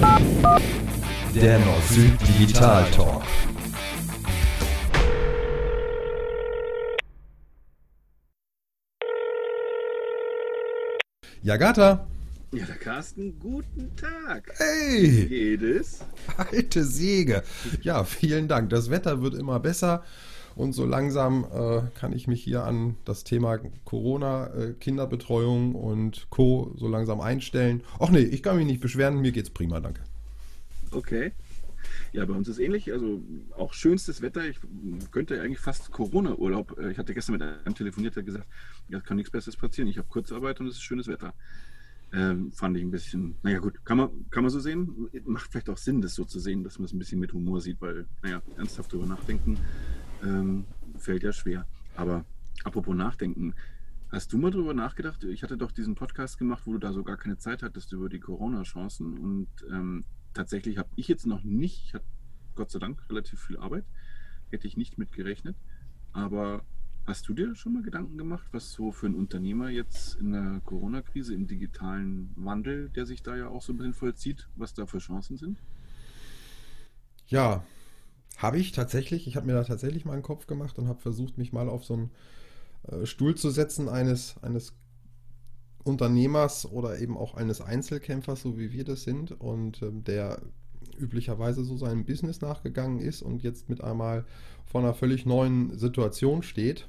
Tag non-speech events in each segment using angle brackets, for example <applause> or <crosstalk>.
Der Nord-Süd Digital Talk. Ja, Gata. Ja, der Carsten, guten Tag. Hey. Wie geht es? Alte Säge. Ja, vielen Dank. Das Wetter wird immer besser. Und so langsam äh, kann ich mich hier an das Thema Corona, äh, Kinderbetreuung und Co. so langsam einstellen. Ach nee, ich kann mich nicht beschweren, mir geht's prima, danke. Okay. Ja, bei uns ist ähnlich. Also auch schönstes Wetter. Ich könnte eigentlich fast Corona-Urlaub. äh, Ich hatte gestern mit einem telefoniert, der gesagt, ja, kann nichts Besseres passieren. Ich habe Kurzarbeit und es ist schönes Wetter. Ähm, fand ich ein bisschen, naja gut, kann man, kann man so sehen. Macht vielleicht auch Sinn, das so zu sehen, dass man es ein bisschen mit Humor sieht, weil, naja, ernsthaft drüber nachdenken ähm, fällt ja schwer. Aber apropos Nachdenken, hast du mal drüber nachgedacht? Ich hatte doch diesen Podcast gemacht, wo du da so gar keine Zeit hattest über die Corona-Chancen. Und ähm, tatsächlich habe ich jetzt noch nicht, ich hatte Gott sei Dank relativ viel Arbeit, hätte ich nicht mit gerechnet. Aber hast du dir schon mal Gedanken gemacht, was so für ein Unternehmer jetzt in der Corona-Krise, im digitalen Wandel, der sich da ja auch so ein bisschen vollzieht, was da für Chancen sind? Ja, habe ich tatsächlich. Ich habe mir da tatsächlich mal einen Kopf gemacht und habe versucht, mich mal auf so einen äh, Stuhl zu setzen eines, eines Unternehmers oder eben auch eines Einzelkämpfers, so wie wir das sind, und ähm, der üblicherweise so seinem Business nachgegangen ist und jetzt mit einmal vor einer völlig neuen Situation steht.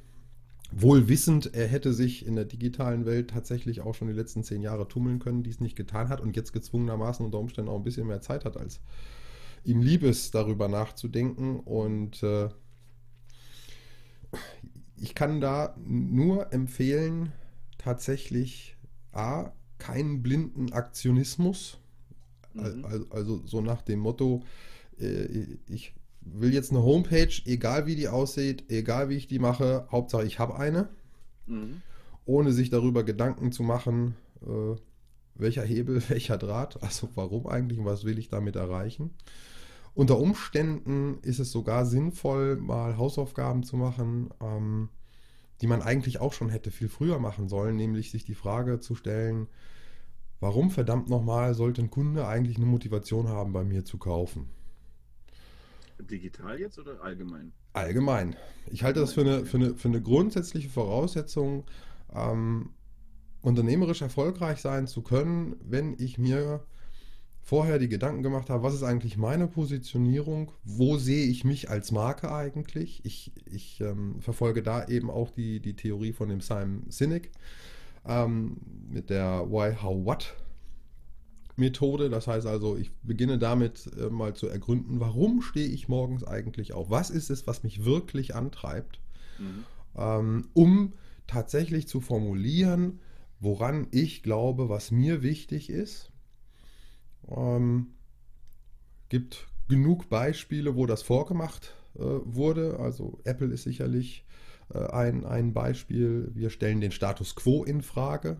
Wohl wissend, er hätte sich in der digitalen Welt tatsächlich auch schon die letzten zehn Jahre tummeln können, die es nicht getan hat und jetzt gezwungenermaßen unter Umständen auch ein bisschen mehr Zeit hat, als ihm lieb ist, darüber nachzudenken. Und äh, ich kann da nur empfehlen, tatsächlich A, keinen blinden Aktionismus. Mhm. Also, also so nach dem Motto, äh, ich will jetzt eine Homepage, egal wie die aussieht, egal wie ich die mache, Hauptsache ich habe eine, Mhm. ohne sich darüber Gedanken zu machen, äh, welcher Hebel, <laughs> welcher Draht, also warum eigentlich und was will ich damit erreichen. Unter Umständen ist es sogar sinnvoll, mal Hausaufgaben zu machen, ähm, die man eigentlich auch schon hätte viel früher machen sollen, nämlich sich die Frage zu stellen, warum verdammt nochmal sollte ein Kunde eigentlich eine Motivation haben, bei mir zu kaufen? Digital jetzt oder allgemein? Allgemein. Ich halte das für eine, für eine, für eine grundsätzliche Voraussetzung, ähm, unternehmerisch erfolgreich sein zu können, wenn ich mir vorher die Gedanken gemacht habe, was ist eigentlich meine Positionierung, wo sehe ich mich als Marke eigentlich. Ich, ich ähm, verfolge da eben auch die, die Theorie von dem Simon Sinek ähm, mit der Why, How, What Methode. Das heißt also, ich beginne damit äh, mal zu ergründen, warum stehe ich morgens eigentlich auf? Was ist es, was mich wirklich antreibt? Mhm. ähm, um tatsächlich zu formulieren, woran ich glaube, was mir wichtig ist. Ähm, gibt genug Beispiele, wo das vorgemacht äh, wurde. Also Apple ist sicherlich äh, ein, ein Beispiel. Wir stellen den Status quo in Frage.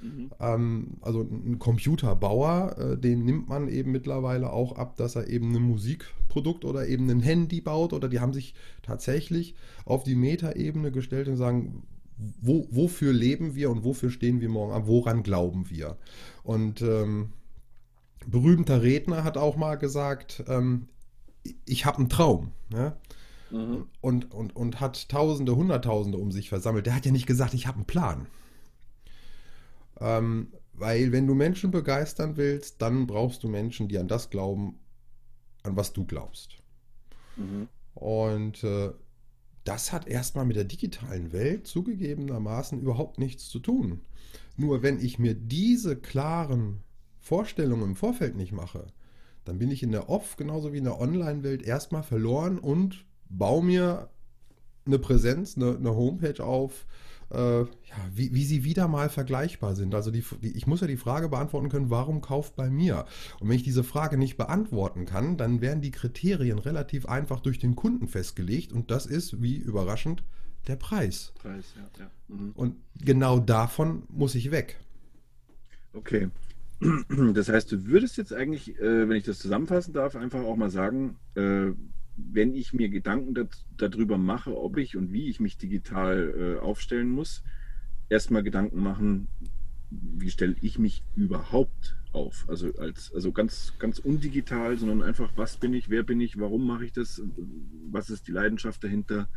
Mhm. Ähm, also ein Computerbauer, äh, den nimmt man eben mittlerweile auch ab, dass er eben ein Musikprodukt oder eben ein Handy baut oder die haben sich tatsächlich auf die Metaebene gestellt und sagen, wo, wofür leben wir und wofür stehen wir morgen an, woran glauben wir? Und ähm, berühmter Redner hat auch mal gesagt, ähm, ich habe einen Traum. Ja? Mhm. Und, und, und hat Tausende, Hunderttausende um sich versammelt. Der hat ja nicht gesagt, ich habe einen Plan. Ähm, weil wenn du Menschen begeistern willst, dann brauchst du Menschen, die an das glauben, an was du glaubst. Mhm. Und äh, das hat erstmal mit der digitalen Welt zugegebenermaßen überhaupt nichts zu tun. Nur wenn ich mir diese klaren Vorstellungen im Vorfeld nicht mache, dann bin ich in der Off genauso wie in der Online-Welt erstmal verloren und baue mir eine Präsenz, eine, eine Homepage auf, äh, ja, wie, wie sie wieder mal vergleichbar sind. Also die, die, ich muss ja die Frage beantworten können, warum kauft bei mir? Und wenn ich diese Frage nicht beantworten kann, dann werden die Kriterien relativ einfach durch den Kunden festgelegt und das ist, wie überraschend, der Preis. Preis, ja. ja. Mhm. Und genau davon muss ich weg. Okay. <clears throat> Das heißt, du würdest jetzt eigentlich, äh, wenn ich das zusammenfassen darf, einfach auch mal sagen, äh, wenn ich mir Gedanken darüber mache, ob ich und wie ich mich digital äh, aufstellen muss, erstmal Gedanken machen, wie stelle ich mich überhaupt auf? Also als also ganz ganz undigital, sondern einfach, was bin ich, wer bin ich, warum mache ich das, was ist die Leidenschaft dahinter,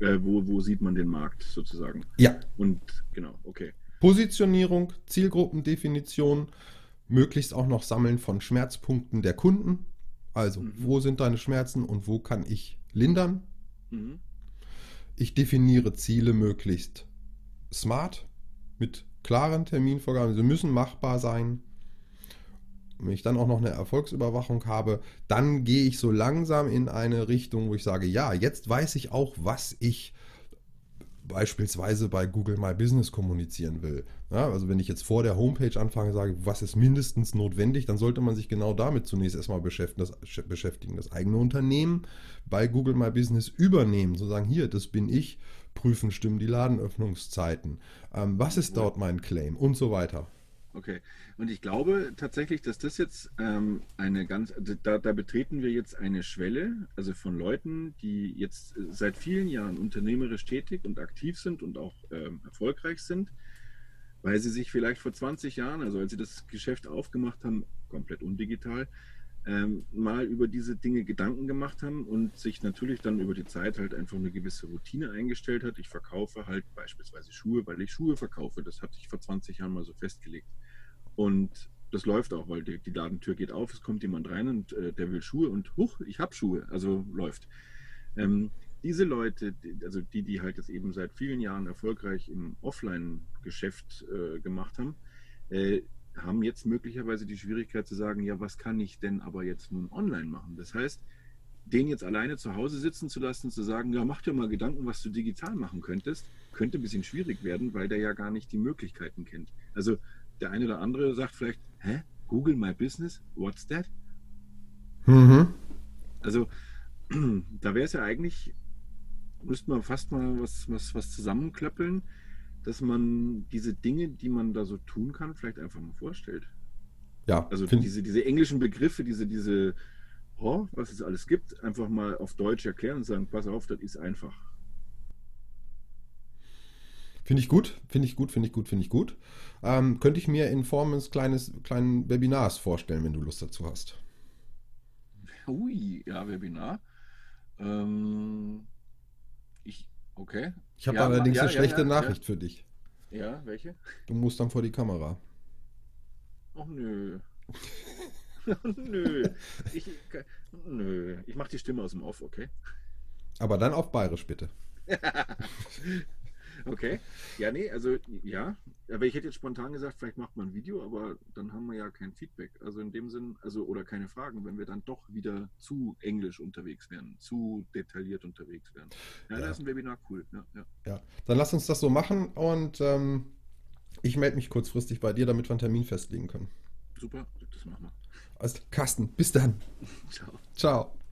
wo, wo sieht man den Markt sozusagen? Ja. Und genau, okay. Positionierung, Zielgruppendefinition, möglichst auch noch Sammeln von Schmerzpunkten der Kunden. Also, Mhm. wo sind deine Schmerzen und wo kann ich lindern? Mhm. Ich definiere Ziele möglichst smart, mit klaren Terminvorgaben. Sie müssen machbar sein. Wenn ich dann auch noch eine Erfolgsüberwachung habe, dann gehe ich so langsam in eine Richtung, wo ich sage, ja, jetzt weiß ich auch, was ich beispielsweise bei Google My Business kommunizieren will. Ja, also wenn ich jetzt vor der Homepage anfange, sage, was ist mindestens notwendig, dann sollte man sich genau damit zunächst erstmal beschäftigen, das, beschäftigen, das eigene Unternehmen bei Google My Business übernehmen, so sagen, hier, das bin ich, prüfen, stimmen die Ladenöffnungszeiten, ähm, was ist dort mein Claim und so weiter. Okay. Und ich glaube tatsächlich, dass das jetzt ähm, eine ganz, da, da betreten wir jetzt eine Schwelle, also von Leuten, die jetzt äh, seit vielen Jahren unternehmerisch tätig und aktiv sind und auch ähm, erfolgreich sind, weil sie sich vielleicht vor 20 Jahren, also als sie das Geschäft aufgemacht haben, komplett undigital, ähm, mal über diese Dinge Gedanken gemacht haben und sich natürlich dann über die Zeit halt einfach eine gewisse Routine eingestellt hat. Ich verkaufe halt beispielsweise Schuhe, weil ich Schuhe verkaufe. Das hatte ich vor 20 Jahren mal so festgelegt. Und das läuft auch, weil die, die Ladentür geht auf, es kommt jemand rein und äh, der will Schuhe und huch, ich habe Schuhe, also läuft. Ähm, diese Leute, die, also die, die halt jetzt eben seit vielen Jahren erfolgreich im Offline-Geschäft äh, gemacht haben, äh, haben jetzt möglicherweise die Schwierigkeit zu sagen, ja, was kann ich denn aber jetzt nun online machen? Das heißt, den jetzt alleine zu Hause sitzen zu lassen, zu sagen, ja, mach dir mal Gedanken, was du digital machen könntest, könnte ein bisschen schwierig werden, weil der ja gar nicht die Möglichkeiten kennt. Also der eine oder andere sagt vielleicht, hä, Google My Business, what's that? Mhm. Also <clears throat> da wäre es ja eigentlich, müsste man fast mal was, was, was zusammenklöppeln, dass man diese Dinge, die man da so tun kann, vielleicht einfach mal vorstellt. Ja, Also diese, diese englischen Begriffe, diese, diese, oh, was es alles gibt, einfach mal auf Deutsch erklären und sagen, pass auf, das ist einfach. Finde ich gut, finde ich gut, finde ich gut, finde ich gut. Ähm, könnte ich mir in Form eines kleines, kleinen Webinars vorstellen, wenn du Lust dazu hast. Ui, ja, Webinar. Ähm, ich, okay. Ich habe Ja, allerdings ja, eine ja, schlechte. Nachricht für dich. Ja, welche? Du musst dann vor die Kamera. Ach nö. <laughs> nö. Ich, nö. Ich mache die Stimme aus dem Off, okay? Aber dann auf Bayerisch bitte. <laughs> Okay. Ja, nee, also ja. Aber ich hätte jetzt spontan gesagt, vielleicht macht man ein Video, aber dann haben wir ja kein Feedback. Also in dem Sinn, also oder keine Fragen, wenn wir dann doch wieder zu englisch unterwegs wären, zu detailliert unterwegs wären. Ja, Ja. da ist ein Webinar cool. Ja, ja. Ja, dann lass uns das so machen und ähm, ich melde mich kurzfristig bei dir, damit wir einen Termin festlegen können. Super, das machen wir. Also, Carsten, bis dann. <laughs> Ciao. Ciao.